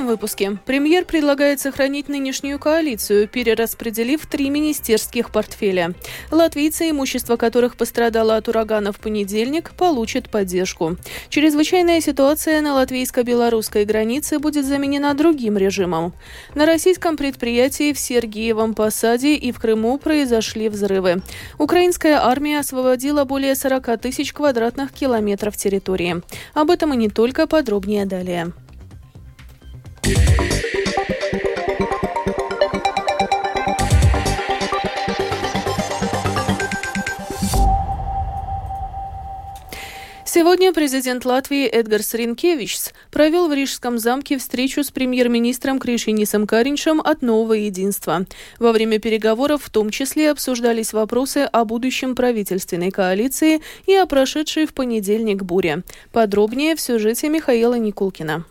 этом выпуске премьер предлагает сохранить нынешнюю коалицию, перераспределив три министерских портфеля. Латвийцы, имущество которых пострадало от урагана в понедельник, получат поддержку. Чрезвычайная ситуация на латвийско-белорусской границе будет заменена другим режимом. На российском предприятии в Сергиевом Посаде и в Крыму произошли взрывы. Украинская армия освободила более 40 тысяч квадратных километров территории. Об этом и не только подробнее далее. Сегодня президент Латвии Эдгарс Ринкевичс провел в Рижском замке встречу с премьер-министром Кришинисом Кариншем от Нового Единства. Во время переговоров в том числе обсуждались вопросы о будущем правительственной коалиции и о прошедшей в понедельник буре. Подробнее в сюжете Михаила Никулкина.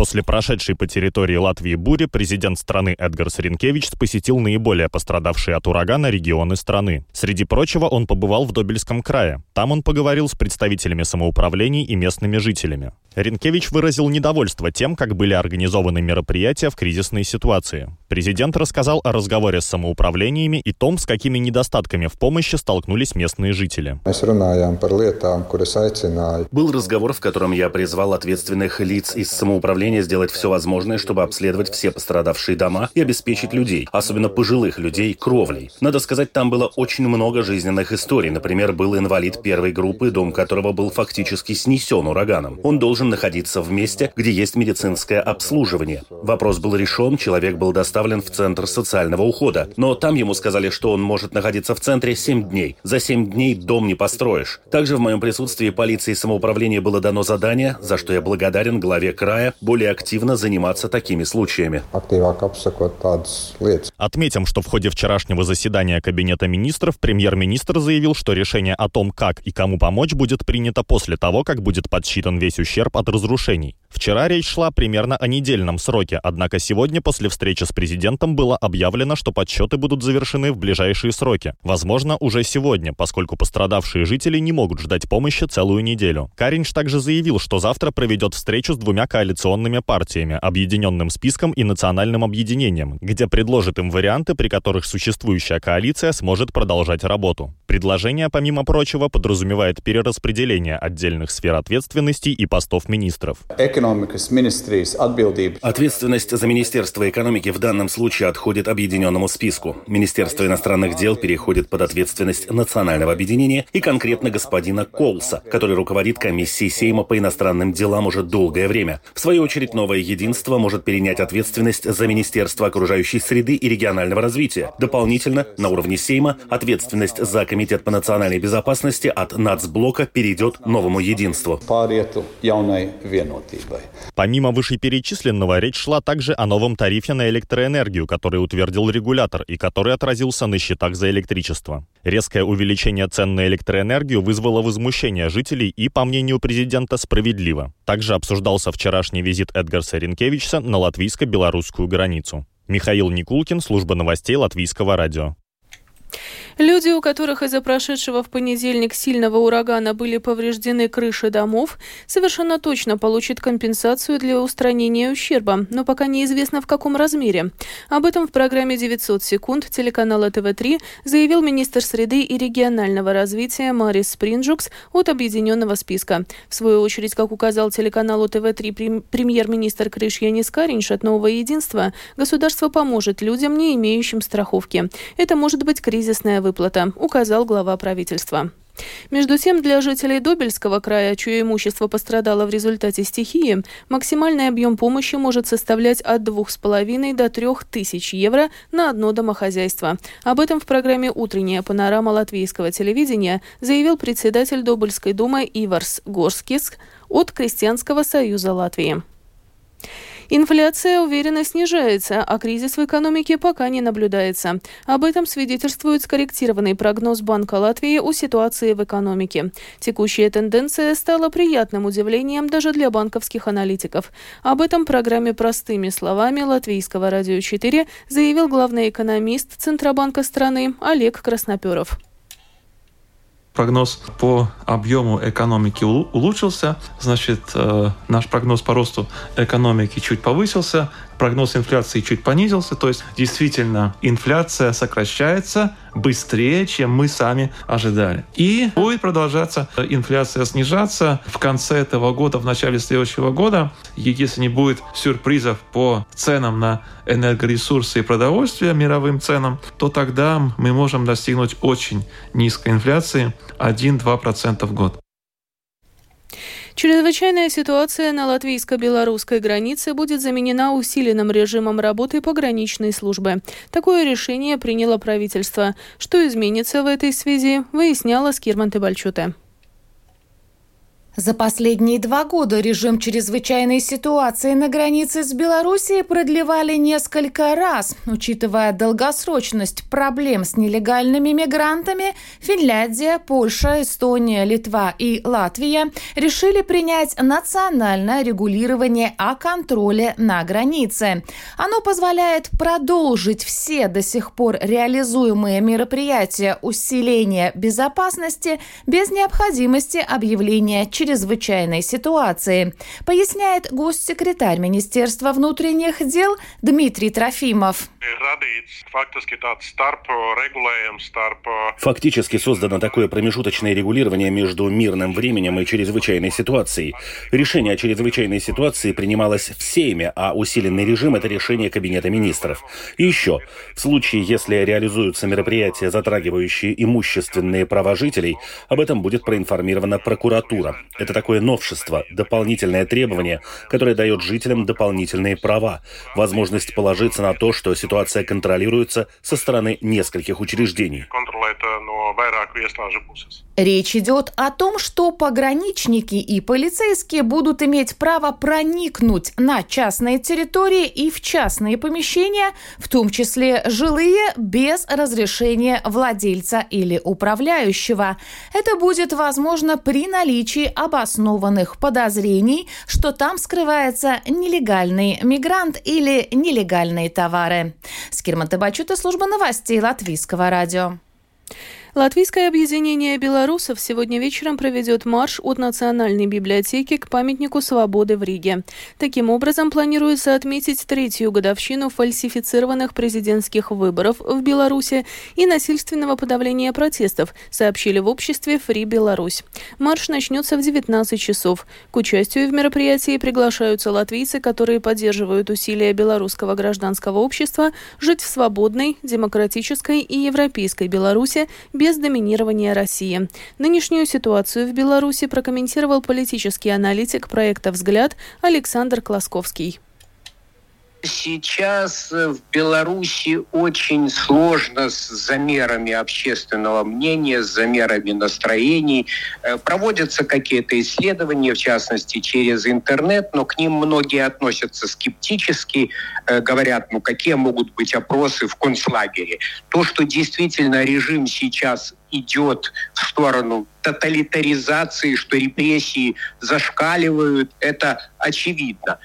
После прошедшей по территории Латвии бури президент страны Эдгарс Ринкевич посетил наиболее пострадавшие от урагана регионы страны. Среди прочего, он побывал в Добельском крае. Там он поговорил с представителями самоуправлений и местными жителями. Ренкевич выразил недовольство тем, как были организованы мероприятия в кризисной ситуации. Президент рассказал о разговоре с самоуправлениями и том, с какими недостатками в помощи столкнулись местные жители. Был разговор, в котором я призвал ответственных лиц из самоуправления сделать все возможное, чтобы обследовать все пострадавшие дома и обеспечить людей, особенно пожилых людей, кровлей. Надо сказать, там было очень много жизненных историй. Например, был инвалид первой группы, дом которого был фактически снесен ураганом. Он должен находиться в месте, где есть медицинское обслуживание. Вопрос был решен, человек был доставлен в Центр социального ухода. Но там ему сказали, что он может находиться в центре 7 дней. За 7 дней дом не построишь. Также в моем присутствии полиции и самоуправления было дано задание, за что я благодарен главе края, более активно заниматься такими случаями. Отметим, что в ходе вчерашнего заседания Кабинета министров премьер-министр заявил, что решение о том, как и кому помочь, будет принято после того, как будет подсчитан весь ущерб от разрушений. Вчера речь шла примерно о недельном сроке, однако сегодня после встречи с президентом было объявлено, что подсчеты будут завершены в ближайшие сроки. Возможно, уже сегодня, поскольку пострадавшие жители не могут ждать помощи целую неделю. Каринч также заявил, что завтра проведет встречу с двумя коалиционными партиями, Объединенным списком и Национальным объединением, где предложит им варианты, при которых существующая коалиция сможет продолжать работу. Предложение, помимо прочего, подразумевает перераспределение отдельных сфер ответственности и постов постов министров. Ответственность за Министерство экономики в данном случае отходит объединенному списку. Министерство иностранных дел переходит под ответственность национального объединения и конкретно господина Коулса, который руководит комиссией Сейма по иностранным делам уже долгое время. В свою очередь, новое единство может перенять ответственность за Министерство окружающей среды и регионального развития. Дополнительно, на уровне Сейма, ответственность за Комитет по национальной безопасности от нацблока перейдет новому единству. Помимо вышеперечисленного, речь шла также о новом тарифе на электроэнергию, который утвердил регулятор и который отразился на счетах за электричество. Резкое увеличение цен на электроэнергию вызвало возмущение жителей и, по мнению президента, справедливо. Также обсуждался вчерашний визит Эдгарса Ренкевича на латвийско-белорусскую границу. Михаил Никулкин, служба новостей Латвийского радио. Люди, у которых из-за прошедшего в понедельник сильного урагана были повреждены крыши домов, совершенно точно получат компенсацию для устранения ущерба, но пока неизвестно в каком размере. Об этом в программе «900 секунд» телеканала ТВ-3 заявил министр среды и регионального развития Марис Спринджукс от Объединенного списка. В свою очередь, как указал телеканалу ТВ-3 премьер-министр Крыш Янис Каринш от «Нового единства», государство поможет людям, не имеющим страховки. Это может быть кризисная выплата выплата, указал глава правительства. Между тем, для жителей Добельского края, чье имущество пострадало в результате стихии, максимальный объем помощи может составлять от 2,5 до 3 тысяч евро на одно домохозяйство. Об этом в программе «Утренняя панорама латвийского телевидения» заявил председатель Добельской думы Иварс Горскис от Крестьянского союза Латвии. Инфляция уверенно снижается, а кризис в экономике пока не наблюдается. Об этом свидетельствует скорректированный прогноз Банка Латвии о ситуации в экономике. Текущая тенденция стала приятным удивлением даже для банковских аналитиков. Об этом программе «Простыми словами» Латвийского радио 4 заявил главный экономист Центробанка страны Олег Красноперов. Прогноз по объему экономики улучшился, значит, э, наш прогноз по росту экономики чуть повысился, прогноз инфляции чуть понизился, то есть действительно инфляция сокращается быстрее, чем мы сами ожидали. И будет продолжаться инфляция снижаться в конце этого года, в начале следующего года. Если не будет сюрпризов по ценам на энергоресурсы и продовольствие, мировым ценам, то тогда мы можем достигнуть очень низкой инфляции 1-2% в год. Чрезвычайная ситуация на латвийско-белорусской границе будет заменена усиленным режимом работы пограничной службы. Такое решение приняло правительство. Что изменится в этой связи, выясняла Скирман Тебальчуте. За последние два года режим чрезвычайной ситуации на границе с Белоруссией продлевали несколько раз. Учитывая долгосрочность проблем с нелегальными мигрантами, Финляндия, Польша, Эстония, Литва и Латвия решили принять национальное регулирование о контроле на границе. Оно позволяет продолжить все до сих пор реализуемые мероприятия усиления безопасности без необходимости объявления чрезвычайной ситуации, поясняет госсекретарь Министерства внутренних дел Дмитрий Трофимов. Фактически создано такое промежуточное регулирование между мирным временем и чрезвычайной ситуацией. Решение о чрезвычайной ситуации принималось всеми, а усиленный режим – это решение Кабинета министров. И еще, в случае, если реализуются мероприятия, затрагивающие имущественные права жителей, об этом будет проинформирована прокуратура. Это такое новшество, дополнительное требование, которое дает жителям дополнительные права, возможность положиться на то, что ситуация контролируется со стороны нескольких учреждений. Речь идет о том, что пограничники и полицейские будут иметь право проникнуть на частные территории и в частные помещения, в том числе жилые, без разрешения владельца или управляющего. Это будет возможно при наличии обоснованных подозрений, что там скрывается нелегальный мигрант или нелегальные товары. Скирман Табачута, служба новостей Латвийского радио. Латвийское объединение белорусов сегодня вечером проведет марш от Национальной библиотеки к памятнику свободы в Риге. Таким образом, планируется отметить третью годовщину фальсифицированных президентских выборов в Беларуси и насильственного подавления протестов, сообщили в обществе Free Беларусь. Марш начнется в 19 часов. К участию в мероприятии приглашаются латвийцы, которые поддерживают усилия белорусского гражданского общества жить в свободной, демократической и европейской Беларуси без доминирования России. Нынешнюю ситуацию в Беларуси прокомментировал политический аналитик проекта «Взгляд» Александр Класковский. Сейчас в Беларуси очень сложно с замерами общественного мнения, с замерами настроений. Э, проводятся какие-то исследования, в частности, через интернет, но к ним многие относятся скептически, э, говорят, ну какие могут быть опросы в концлагере. То, что действительно режим сейчас идет в сторону тоталитаризации, что репрессии зашкаливают, это очевидно.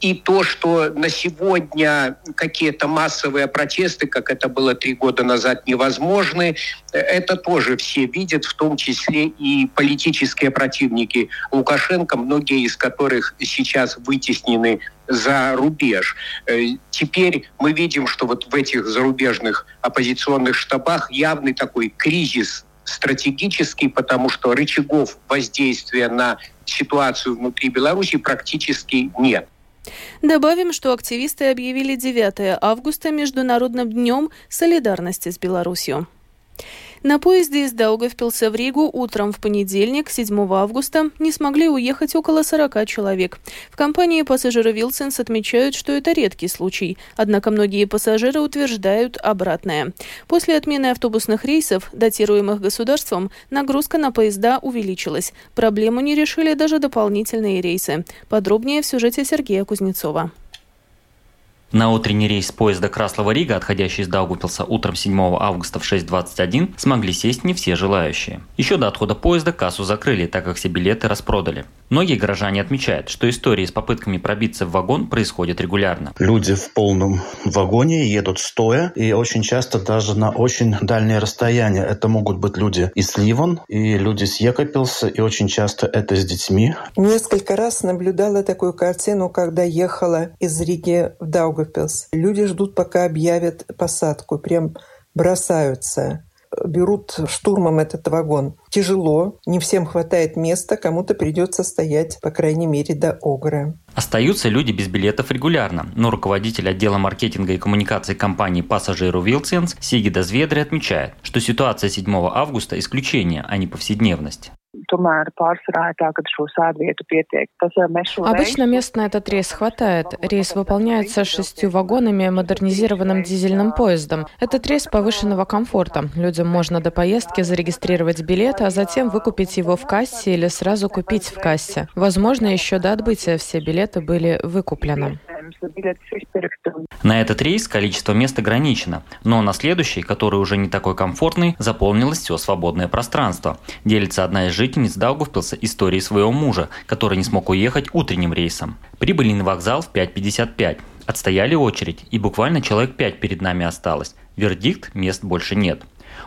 И то, что на сегодня какие-то массовые протесты, как это было три года назад, невозможны, это тоже все видят, в том числе и политические противники Лукашенко, многие из которых сейчас вытеснены за рубеж. Э, теперь мы видим, что вот в этих зарубежных оппозиционных штабах явный такой кризис стратегический, потому что рычагов воздействия на ситуацию внутри Беларуси практически нет. Добавим, что активисты объявили 9 августа Международным днем солидарности с Беларусью. На поезде из Даугавпилса в Ригу утром в понедельник, 7 августа, не смогли уехать около 40 человек. В компании пассажиры Вилсенс отмечают, что это редкий случай, однако многие пассажиры утверждают обратное. После отмены автобусных рейсов, датируемых государством, нагрузка на поезда увеличилась. Проблему не решили даже дополнительные рейсы. Подробнее в сюжете Сергея Кузнецова. На утренний рейс поезда Краслова-Рига, отходящий из Даугупилса утром 7 августа в 6.21, смогли сесть не все желающие. Еще до отхода поезда кассу закрыли, так как все билеты распродали. Многие горожане отмечают, что истории с попытками пробиться в вагон происходят регулярно. Люди в полном вагоне едут стоя, и очень часто даже на очень дальние расстояния. Это могут быть люди из Ливан, и люди с Екапилса, и очень часто это с детьми. Несколько раз наблюдала такую картину, когда ехала из Риги в Даугавпилс. Люди ждут, пока объявят посадку, прям бросаются берут штурмом этот вагон. Тяжело, не всем хватает места, кому-то придется стоять, по крайней мере, до Огры. Остаются люди без билетов регулярно, но руководитель отдела маркетинга и коммуникации компании «Пассажиру Вилсенс» Сигида Зведри отмечает, что ситуация 7 августа – исключение, а не повседневность. Обычно мест на этот рейс хватает. Рейс выполняется шестью вагонами модернизированным дизельным поездом. Этот рейс повышенного комфорта. Людям можно до поездки зарегистрировать билет, а затем выкупить его в кассе или сразу купить в кассе. Возможно, еще до отбытия все билеты были выкуплены. На этот рейс количество мест ограничено, но на следующий, который уже не такой комфортный, заполнилось все свободное пространство. Делится одна из жительниц Даугавпилса историей своего мужа, который не смог уехать утренним рейсом. Прибыли на вокзал в 5.55. Отстояли очередь, и буквально человек 5 перед нами осталось. Вердикт – мест больше нет.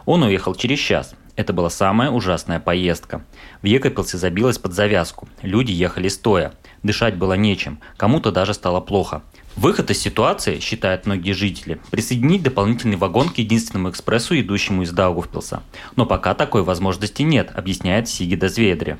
Он уехал через час. Это была самая ужасная поездка. В Екапилсе забилось под завязку. Люди ехали стоя. Дышать было нечем. Кому-то даже стало плохо. Выход из ситуации, считают многие жители, присоединить дополнительный вагон к единственному экспрессу, идущему из Даугавпилса. Но пока такой возможности нет, объясняет Сигида Зведри.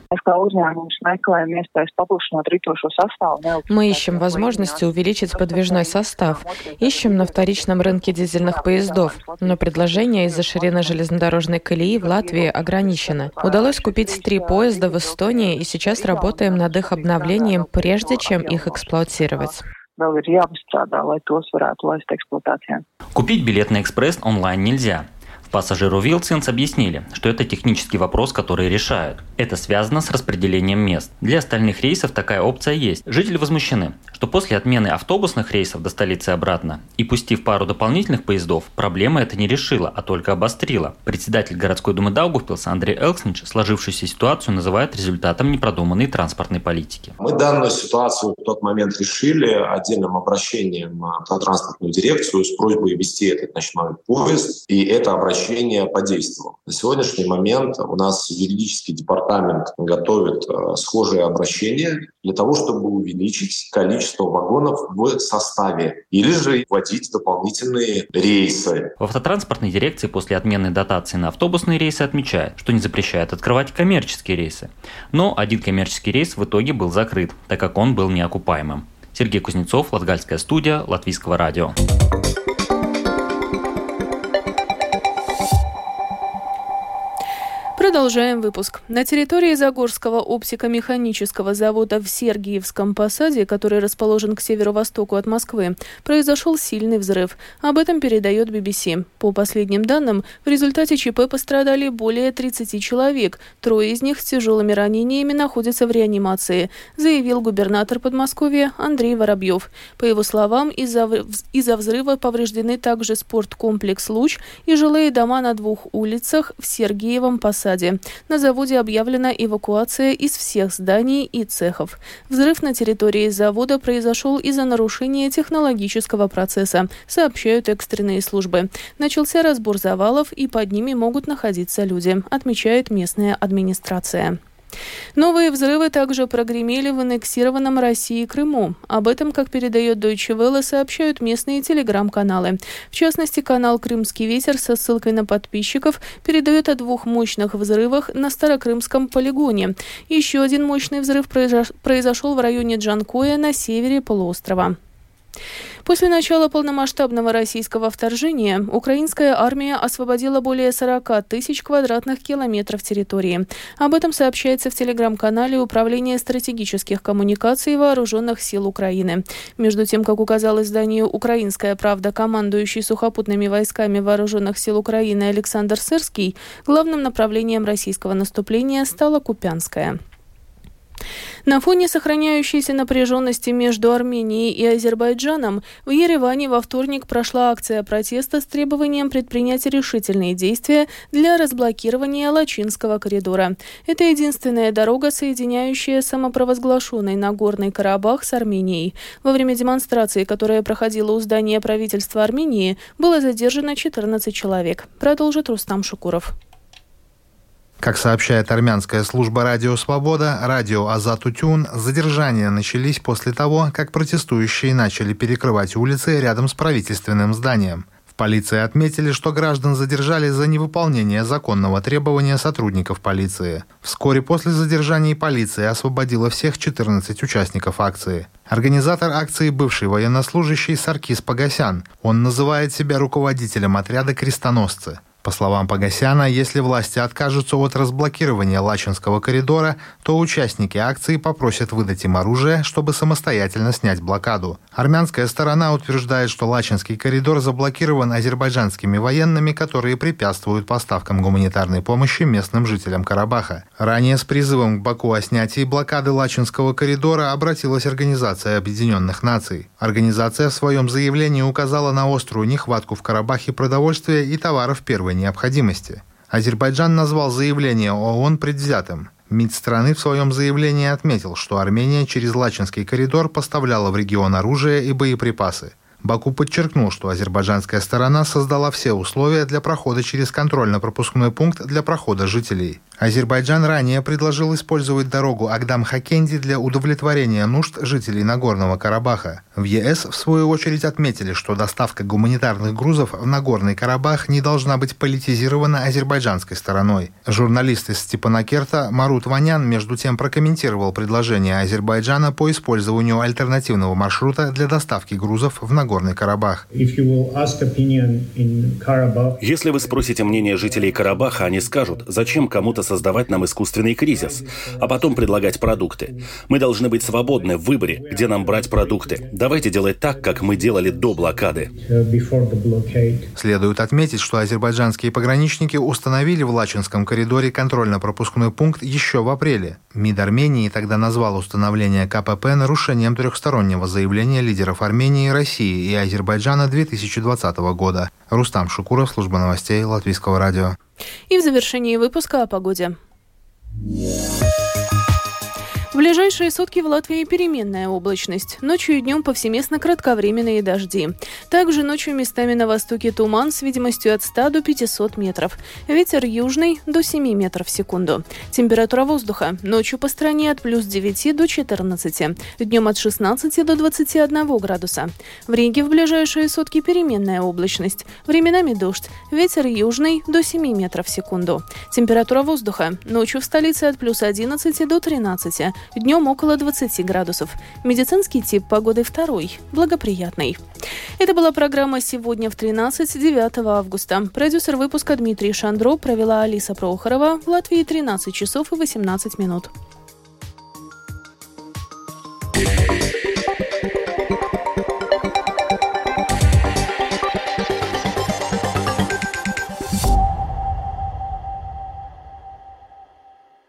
Мы ищем возможности увеличить подвижной состав. Ищем на вторичном рынке дизельных поездов, но предложение из-за ширины железнодорожной колеи в Латвии ограничено. Удалось купить три поезда в Эстонии и сейчас работаем над их обновлением, прежде чем их эксплуатировать vēl ir jāpastrādā, lai tos varētu laist eksploatācijā. Купить билет на экспресс онлайн нельзя. Пассажиру Вилсенс объяснили, что это технический вопрос, который решают. Это связано с распределением мест. Для остальных рейсов такая опция есть. Жители возмущены, что после отмены автобусных рейсов до столицы обратно и пустив пару дополнительных поездов, проблема это не решила, а только обострила. Председатель городской думы Даугавпилса Андрей Элкснич сложившуюся ситуацию называет результатом непродуманной транспортной политики. Мы данную ситуацию в тот момент решили отдельным обращением в транспортную дирекцию с просьбой ввести этот ночной поезд. И это обращение обращение подействовало. На сегодняшний момент у нас юридический департамент готовит э, схожие обращения для того, чтобы увеличить количество вагонов в составе или же вводить дополнительные рейсы. В автотранспортной дирекции после отмены дотации на автобусные рейсы отмечают, что не запрещают открывать коммерческие рейсы. Но один коммерческий рейс в итоге был закрыт, так как он был неокупаемым. Сергей Кузнецов, Латгальская студия, Латвийского радио. Продолжаем выпуск. На территории Загорского оптико-механического завода в Сергиевском посаде, который расположен к северо-востоку от Москвы, произошел сильный взрыв. Об этом передает BBC. По последним данным, в результате ЧП пострадали более 30 человек. Трое из них с тяжелыми ранениями находятся в реанимации, заявил губернатор Подмосковья Андрей Воробьев. По его словам, из-за из взрыва повреждены также спорткомплекс «Луч» и жилые дома на двух улицах в Сергиевом посаде фасаде. На заводе объявлена эвакуация из всех зданий и цехов. Взрыв на территории завода произошел из-за нарушения технологического процесса, сообщают экстренные службы. Начался разбор завалов, и под ними могут находиться люди, отмечает местная администрация. Новые взрывы также прогремели в аннексированном России Крыму. Об этом, как передает Deutsche Welle, сообщают местные телеграм-каналы. В частности, канал «Крымский ветер» со ссылкой на подписчиков передает о двух мощных взрывах на Старокрымском полигоне. Еще один мощный взрыв произошел в районе Джанкоя на севере полуострова. После начала полномасштабного российского вторжения украинская армия освободила более 40 тысяч квадратных километров территории. Об этом сообщается в телеграм-канале Управления стратегических коммуникаций Вооруженных сил Украины. Между тем, как указал изданию «Украинская правда», командующий сухопутными войсками Вооруженных сил Украины Александр Сырский, главным направлением российского наступления стала Купянская. На фоне сохраняющейся напряженности между Арменией и Азербайджаном в Ереване во вторник прошла акция протеста с требованием предпринять решительные действия для разблокирования Лачинского коридора. Это единственная дорога, соединяющая самопровозглашенный Нагорный Карабах с Арменией. Во время демонстрации, которая проходила у здания правительства Армении, было задержано 14 человек. Продолжит Рустам Шукуров. Как сообщает армянская служба «Радио Свобода», радио «Азатутюн», задержания начались после того, как протестующие начали перекрывать улицы рядом с правительственным зданием. В полиции отметили, что граждан задержали за невыполнение законного требования сотрудников полиции. Вскоре после задержания полиция освободила всех 14 участников акции. Организатор акции – бывший военнослужащий Саркис Погосян. Он называет себя руководителем отряда «Крестоносцы». По словам Погосяна, если власти откажутся от разблокирования Лачинского коридора, то участники акции попросят выдать им оружие, чтобы самостоятельно снять блокаду. Армянская сторона утверждает, что Лачинский коридор заблокирован азербайджанскими военными, которые препятствуют поставкам гуманитарной помощи местным жителям Карабаха. Ранее с призывом к Баку о снятии блокады Лачинского коридора обратилась Организация Объединенных Наций. Организация в своем заявлении указала на острую нехватку в Карабахе продовольствия и товаров первой первой необходимости. Азербайджан назвал заявление ООН предвзятым. МИД страны в своем заявлении отметил, что Армения через Лачинский коридор поставляла в регион оружие и боеприпасы. Баку подчеркнул, что азербайджанская сторона создала все условия для прохода через контрольно-пропускной пункт для прохода жителей. Азербайджан ранее предложил использовать дорогу Агдам-Хакенди для удовлетворения нужд жителей Нагорного Карабаха. В ЕС, в свою очередь, отметили, что доставка гуманитарных грузов в Нагорный Карабах не должна быть политизирована азербайджанской стороной. Журналист из Степанакерта Марут Ванян, между тем, прокомментировал предложение Азербайджана по использованию альтернативного маршрута для доставки грузов в Нагорный Карабах. Если вы спросите мнение жителей Карабаха, они скажут, зачем кому-то создавать нам искусственный кризис, а потом предлагать продукты. Мы должны быть свободны в выборе, где нам брать продукты. Давайте делать так, как мы делали до блокады. Следует отметить, что азербайджанские пограничники установили в Лачинском коридоре контрольно-пропускной пункт еще в апреле. МИД Армении тогда назвал установление КПП нарушением трехстороннего заявления лидеров Армении, России и Азербайджана 2020 года. Рустам Шукуров, служба новостей Латвийского радио. И в завершении выпуска о погоде. В ближайшие сутки в Латвии переменная облачность. Ночью и днем повсеместно кратковременные дожди. Также ночью местами на востоке туман с видимостью от 100 до 500 метров. Ветер южный до 7 метров в секунду. Температура воздуха. Ночью по стране от плюс 9 до 14. Днем от 16 до 21 градуса. В Риге в ближайшие сутки переменная облачность. Временами дождь. Ветер южный до 7 метров в секунду. Температура воздуха. Ночью в столице от плюс 11 до 13 Днем около 20 градусов. Медицинский тип погоды второй, благоприятный. Это была программа «Сегодня в 13, 9 августа». Продюсер выпуска Дмитрий Шандро провела Алиса Прохорова. В Латвии 13 часов и 18 минут.